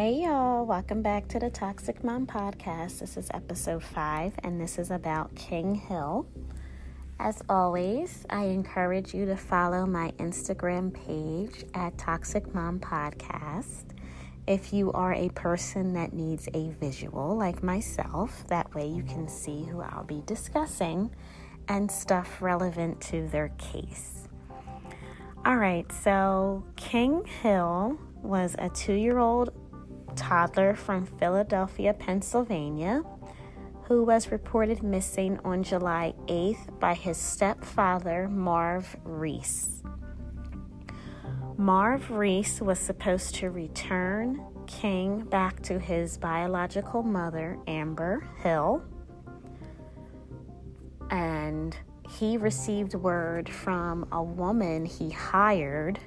Hey y'all, welcome back to the Toxic Mom Podcast. This is episode five, and this is about King Hill. As always, I encourage you to follow my Instagram page at Toxic Mom Podcast. If you are a person that needs a visual like myself, that way you can see who I'll be discussing and stuff relevant to their case. All right, so King Hill was a two year old toddler from Philadelphia, Pennsylvania, who was reported missing on July 8th by his stepfather, Marv Reese. Marv Reese was supposed to return King back to his biological mother, Amber Hill, and he received word from a woman he hired,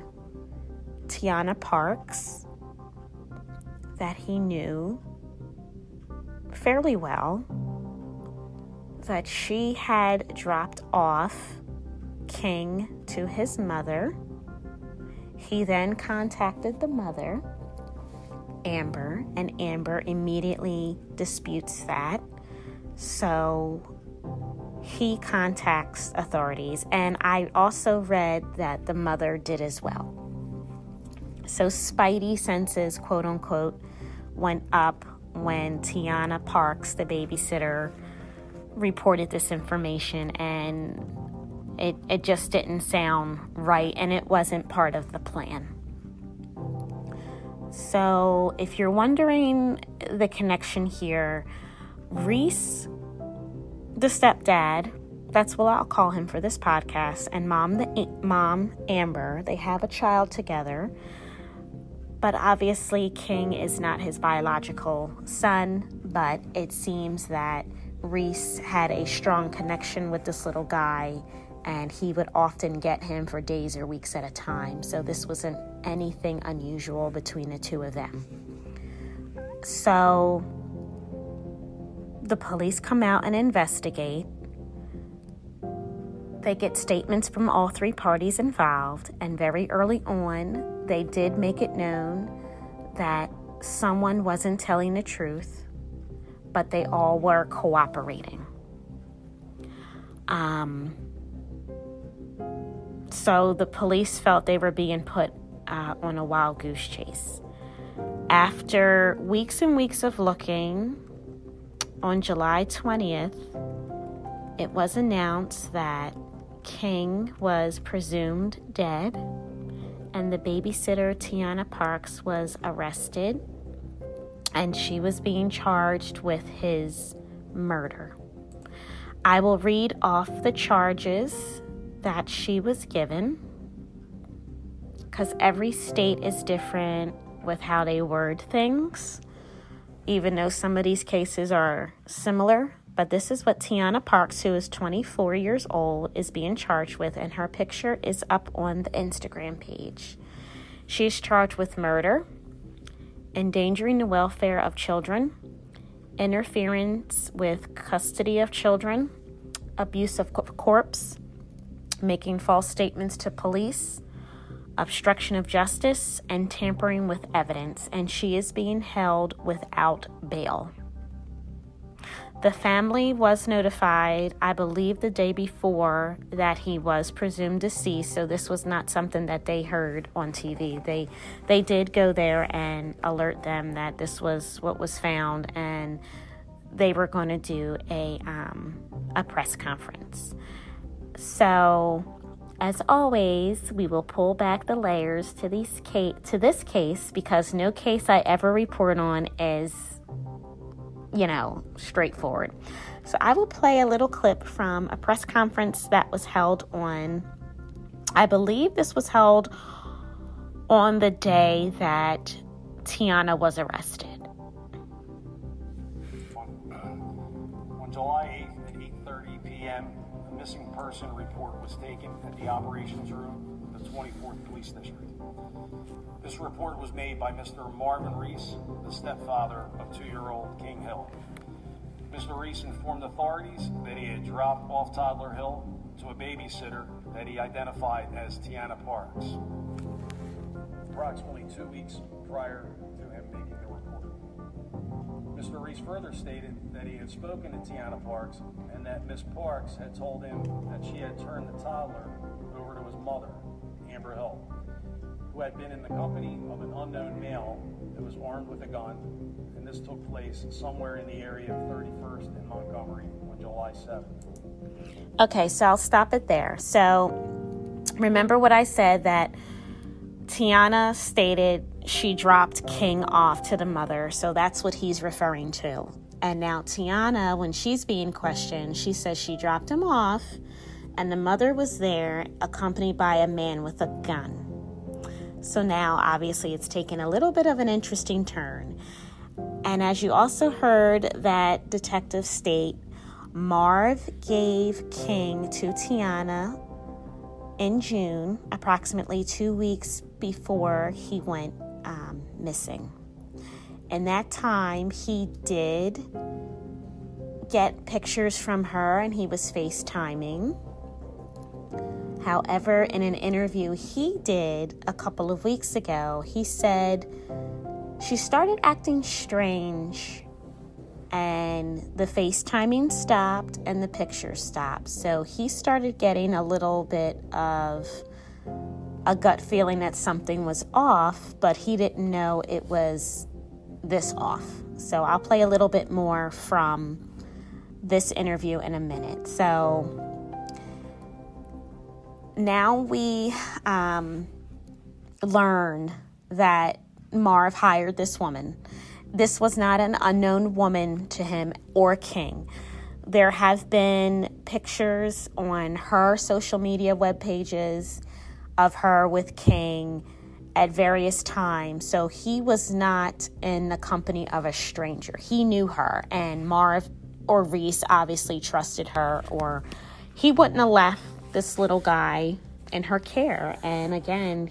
Tiana Parks, that he knew fairly well that she had dropped off King to his mother. He then contacted the mother, Amber, and Amber immediately disputes that. So he contacts authorities, and I also read that the mother did as well. So, Spidey senses, quote unquote, went up when Tiana Parks, the babysitter, reported this information, and it, it just didn't sound right, and it wasn't part of the plan. So, if you're wondering the connection here, Reese the stepdad, that's what I'll call him for this podcast, and mom, the mom Amber, they have a child together. But obviously, King is not his biological son, but it seems that Reese had a strong connection with this little guy, and he would often get him for days or weeks at a time. So, this wasn't anything unusual between the two of them. So, the police come out and investigate. They get statements from all three parties involved, and very early on, they did make it known that someone wasn't telling the truth, but they all were cooperating. Um, so the police felt they were being put uh, on a wild goose chase. After weeks and weeks of looking, on July 20th, it was announced that King was presumed dead and the babysitter Tiana Parks was arrested and she was being charged with his murder. I will read off the charges that she was given because every state is different with how they word things even though some of these cases are similar. But this is what Tiana Parks, who is 24 years old, is being charged with, and her picture is up on the Instagram page. She is charged with murder, endangering the welfare of children, interference with custody of children, abuse of corpse, making false statements to police, obstruction of justice, and tampering with evidence, and she is being held without bail. The family was notified, I believe, the day before that he was presumed deceased. So this was not something that they heard on TV. They they did go there and alert them that this was what was found, and they were going to do a um, a press conference. So as always, we will pull back the layers to, these ca- to this case because no case I ever report on is, you know, straightforward. So I will play a little clip from a press conference that was held on, I believe this was held on the day that Tiana was arrested. On, uh, on July 8th at 8:30 p.m., a missing person report was taken at the operations room of the 24th Police District. This report was made by Mr. Marvin Reese, the stepfather of two-year-old King Hill. Mr. Reese informed authorities that he had dropped off Toddler Hill to a babysitter that he identified as Tiana Parks. approximately two weeks prior to him making the report. Mr. Reese further stated that he had spoken to Tiana Parks and that Miss Parks had told him that she had turned the toddler over to his mother, Amber Hill, who had been in the company of an unknown male who was armed with a gun, and this took place somewhere in the area of 31st and Montgomery on July 7th. Okay, so I'll stop it there. So remember what I said that Tiana stated she dropped King off to the mother, so that's what he's referring to. And now Tiana, when she's being questioned, she says she dropped him off and the mother was there accompanied by a man with a gun. So now, obviously, it's taken a little bit of an interesting turn. And as you also heard that detective state, Marv gave King to Tiana in June, approximately two weeks before he went um, missing. In that time, he did get pictures from her and he was FaceTiming. However, in an interview he did a couple of weeks ago, he said she started acting strange and the FaceTiming stopped and the pictures stopped. So he started getting a little bit of a gut feeling that something was off, but he didn't know it was this off. So I'll play a little bit more from this interview in a minute. So now we um, learn that Marv hired this woman. This was not an unknown woman to him or King. There have been pictures on her social media web pages of her with King at various times. So he was not in the company of a stranger. He knew her, and Marv or Reese obviously trusted her, or he wouldn't have left this little guy in her care. And again,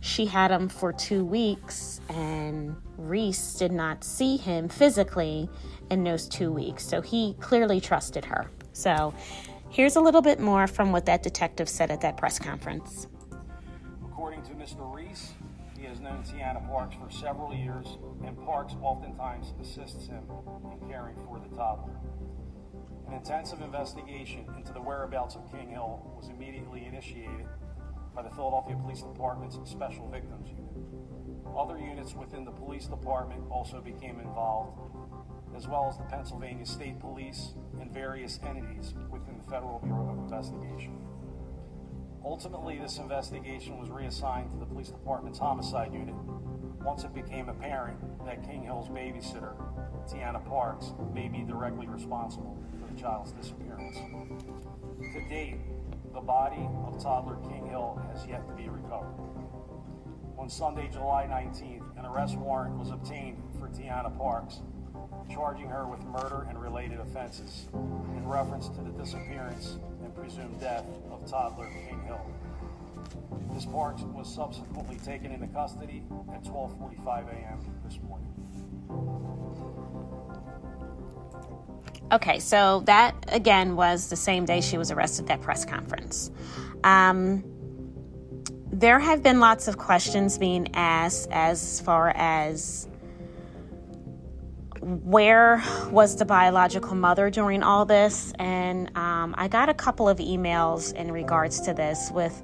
she had him for two weeks, and Reese did not see him physically in those two weeks. So he clearly trusted her. So here's a little bit more from what that detective said at that press conference. According to Mr. Reese, he has known Tiana Parks for several years, and Parks oftentimes assists him in caring for the toddler. An intensive investigation into the whereabouts of King Hill was immediately initiated by the Philadelphia Police Department's Special Victims Unit. Other units within the police department also became involved, as well as the Pennsylvania State Police and various entities within the Federal Bureau of Investigation. Ultimately, this investigation was reassigned to the police department's homicide unit once it became apparent that King Hill's babysitter, Tiana Parks, may be directly responsible child's disappearance. To date, the body of toddler King Hill has yet to be recovered. On Sunday, July 19th, an arrest warrant was obtained for Tiana Parks, charging her with murder and related offenses in reference to the disappearance and presumed death of toddler King Hill. Ms. Parks was subsequently taken into custody at 12:45 a.m. this morning. Okay, so that again was the same day she was arrested that press conference. Um, there have been lots of questions being asked as far as where was the biological mother during all this, and um, I got a couple of emails in regards to this with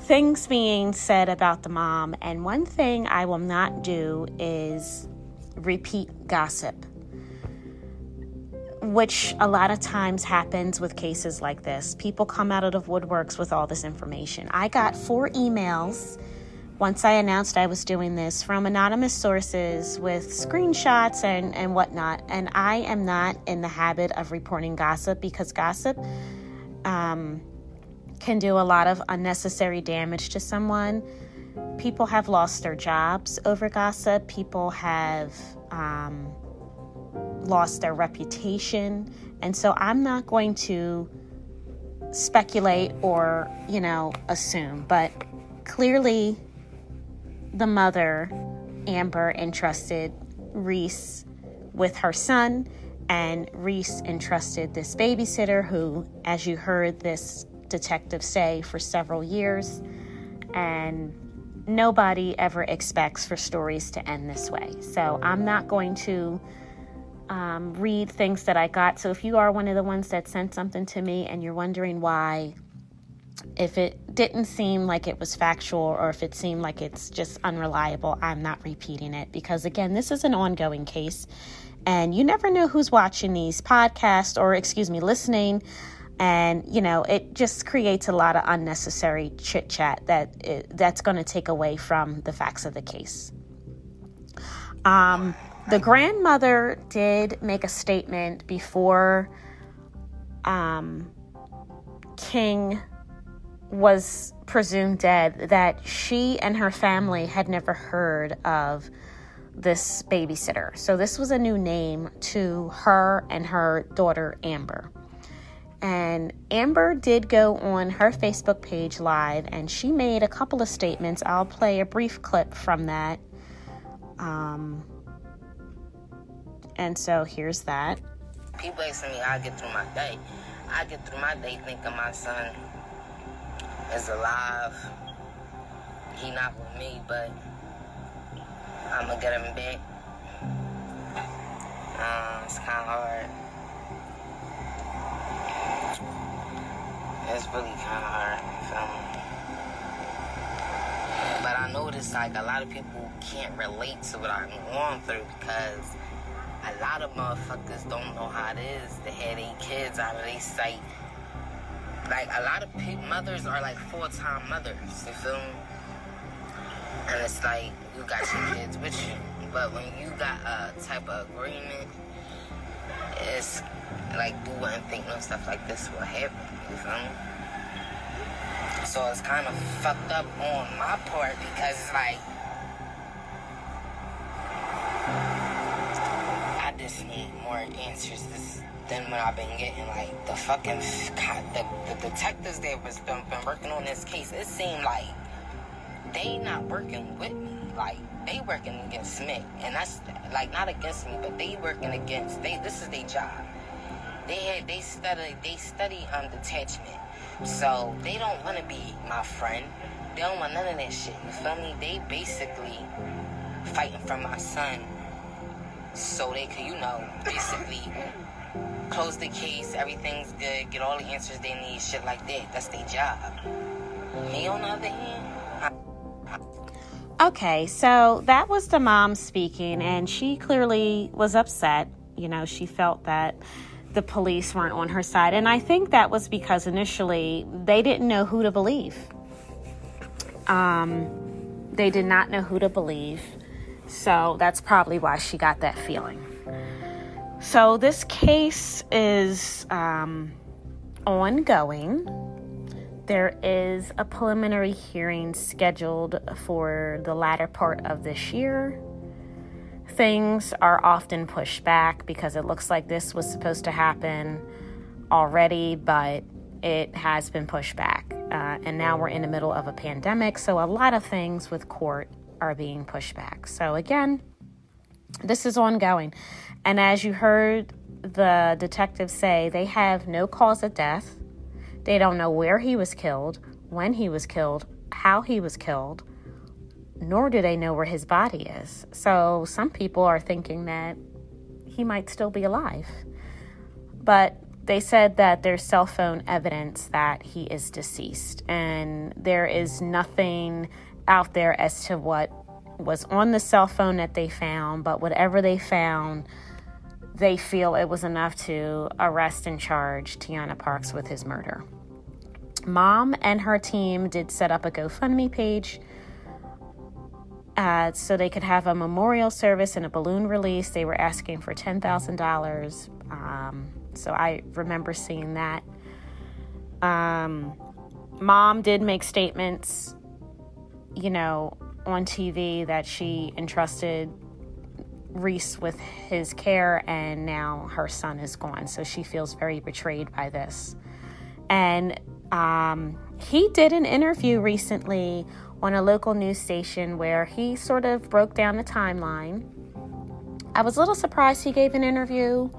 things being said about the mom. And one thing I will not do is repeat gossip which a lot of times happens with cases like this. People come out of the woodworks with all this information. I got four emails once I announced I was doing this from anonymous sources with screenshots and, and whatnot. And I am not in the habit of reporting gossip because gossip um, can do a lot of unnecessary damage to someone. People have lost their jobs over gossip, people have. Um, lost their reputation. And so I'm not going to speculate or, you know, assume, but clearly the mother, Amber, entrusted Reese with her son, and Reese entrusted this babysitter who, as you heard this detective say, for several years. And nobody ever expects for stories to end this way. So I'm not going to um, read things that I got. So if you are one of the ones that sent something to me and you're wondering why, if it didn't seem like it was factual or if it seemed like it's just unreliable, I'm not repeating it because, again, this is an ongoing case and you never know who's watching these podcasts or, excuse me, listening. And, you know, it just creates a lot of unnecessary chit chat that it, that's going to take away from the facts of the case. Um, the grandmother did make a statement before um, King was presumed dead that she and her family had never heard of this babysitter. So this was a new name to her and her daughter Amber. And Amber did go on her Facebook page live and she made a couple of statements. I'll play a brief clip from that. Um, and so here's that. People asking me I get through my day. I get through my day thinking my son is alive. He not with me, but I'm gonna get him back. Uh, it's kind of hard. It's really kind of hard, But I noticed like a lot of people can't relate to what I'm going through because a lot of motherfuckers don't know how it is to have their kids out of their sight. Like a lot of mothers are like full-time mothers, you feel me? And it's like you got your kids with you, but when you got a type of agreement, it's like you wouldn't think no stuff like this will happen. You feel me? So it's kind of fucked up on my part because like answers this, than what I've been getting. Like the fucking the, the detectives that was been, been working on this case, it seemed like they not working with me. Like they working against me, and that's like not against me, but they working against. They this is their job. They had they study they study um detachment, so they don't want to be my friend. They don't want none of that shit. You feel me? They basically fighting for my son, so they could you know basically close the case. Everything's good. Get all the answers they need. Shit like that. That's their job. Me on the other hand. Okay, so that was the mom speaking, and she clearly was upset. You know, she felt that the police weren't on her side. And I think that was because initially they didn't know who to believe. Um, they did not know who to believe. So that's probably why she got that feeling. So this case is um, ongoing. There is a preliminary hearing scheduled for the latter part of this year. Things are often pushed back because it looks like this was supposed to happen already, but it has been pushed back. Uh, and now we're in the middle of a pandemic, so a lot of things with court are being pushed back. So, again, this is ongoing. And as you heard the detective say, they have no cause of death they don't know where he was killed, when he was killed, how he was killed, nor do they know where his body is. So some people are thinking that he might still be alive. But they said that there's cell phone evidence that he is deceased, and there is nothing out there as to what was on the cell phone that they found, but whatever they found, they feel it was enough to arrest and charge Tiana Parks with his murder. Mom and her team did set up a GoFundMe page uh, so they could have a memorial service and a balloon release. They were asking for $10,000. Um, so I remember seeing that. Um, mom did make statements, you know, on TV that she entrusted Reese with his care, and now her son is gone. So she feels very betrayed by this. And um, he did an interview recently on a local news station where he sort of broke down the timeline. I was a little surprised he gave an interview,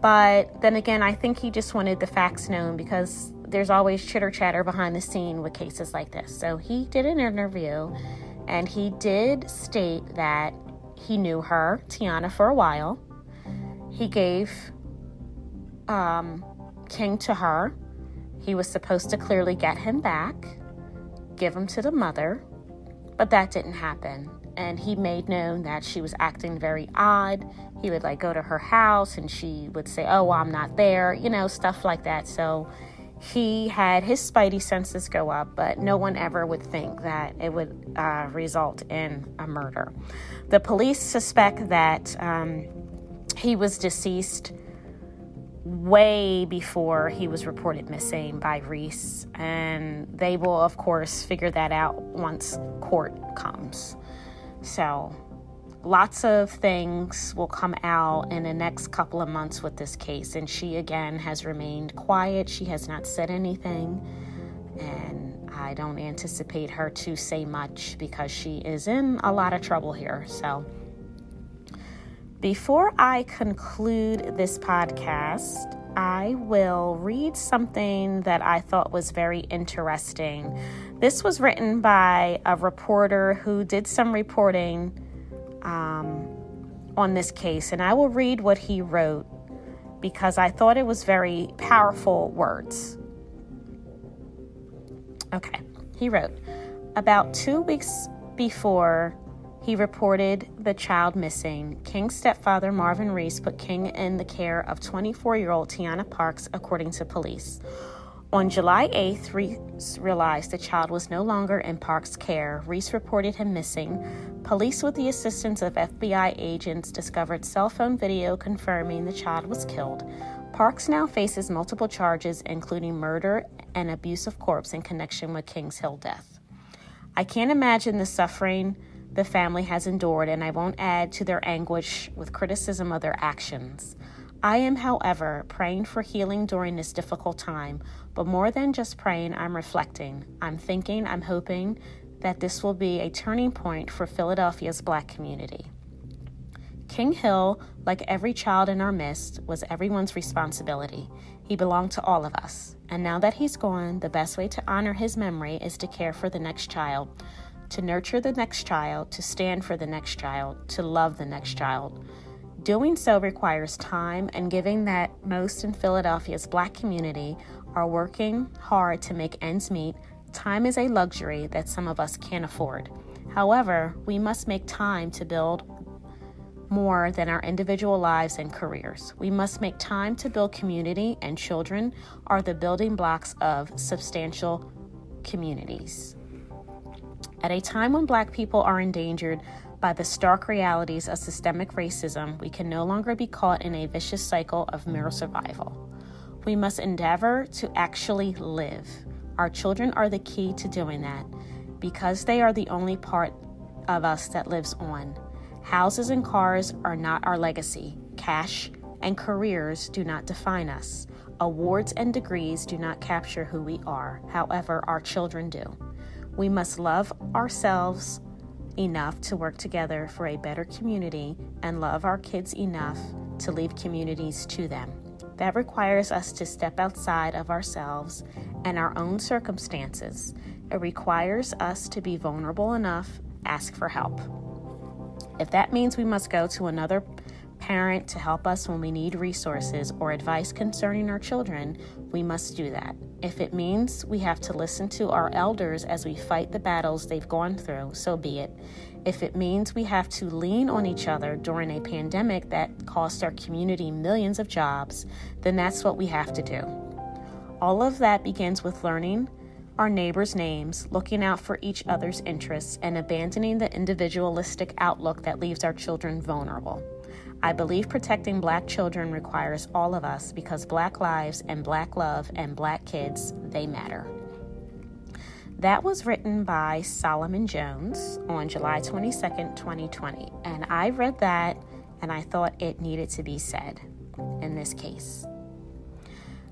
but then again, I think he just wanted the facts known because there's always chitter chatter behind the scene with cases like this. So he did an interview And he did state that he knew her, Tiana, for a while. He gave um, King to her. He was supposed to clearly get him back, give him to the mother, but that didn't happen. And he made known that she was acting very odd. He would like go to her house and she would say, Oh, well, I'm not there, you know, stuff like that. So he had his spidey senses go up, but no one ever would think that it would uh, result in a murder. The police suspect that um, he was deceased way before he was reported missing by Reese, and they will, of course, figure that out once court comes. So, lots of things will come out in the next couple of months with this case, and she again has remained quiet. She has not said anything, and I don't anticipate her to say much because she is in a lot of trouble here. So, before I conclude this podcast, I will read something that I thought was very interesting. This was written by a reporter who did some reporting um, on this case, and I will read what he wrote because I thought it was very powerful words. Okay, he wrote About two weeks before he reported the child missing. King's stepfather, Marvin Reese, put King in the care of 24 year old Tiana Parks, according to police. On July 8th, Reese realized the child was no longer in Parks' care. Reese reported him missing. Police, with the assistance of FBI agents, discovered cell phone video confirming the child was killed. Parks now faces multiple charges, including murder and abuse of corpse in connection with King's Hill death. I can't imagine the suffering the family has endured, and I won't add to their anguish with criticism of their actions. I am, however, praying for healing during this difficult time, but more than just praying, I'm reflecting. I'm thinking, I'm hoping that this will be a turning point for Philadelphia's black community. King Hill, like every child in our midst, was everyone's responsibility. He belonged to all of us. And now that he's gone, the best way to honor his memory is to care for the next child to nurture the next child, to stand for the next child, to love the next child. Doing so requires time and giving that most in Philadelphia's black community are working hard to make ends meet, time is a luxury that some of us can't afford. However, we must make time to build more than our individual lives and careers. We must make time to build community, and children are the building blocks of substantial communities. At a time when black people are endangered by the stark realities of systemic racism, we can no longer be caught in a vicious cycle of mere survival. We must endeavor to actually live. Our children are the key to doing that because they are the only part of us that lives on. Houses and cars are not our legacy. Cash and careers do not define us. Awards and degrees do not capture who we are. However, our children do. We must love ourselves enough to work together for a better community and love our kids enough to leave communities to them. That requires us to step outside of ourselves and our own circumstances. It requires us to be vulnerable enough, ask for help. If that means we must go to another parent to help us when we need resources or advice concerning our children, we must do that. If it means we have to listen to our elders as we fight the battles they've gone through, so be it. If it means we have to lean on each other during a pandemic that cost our community millions of jobs, then that's what we have to do. All of that begins with learning our neighbors' names, looking out for each other's interests, and abandoning the individualistic outlook that leaves our children vulnerable. I believe protecting black children requires all of us because black lives and black love and black kids, they matter. That was written by Solomon Jones on July 22nd, 2020. And I read that and I thought it needed to be said in this case.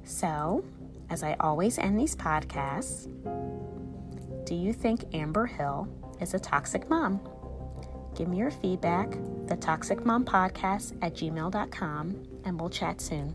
So, as I always end these podcasts, do you think Amber Hill is a toxic mom? Give me your feedback, the Toxic Mom Podcast at gmail.com, and we'll chat soon.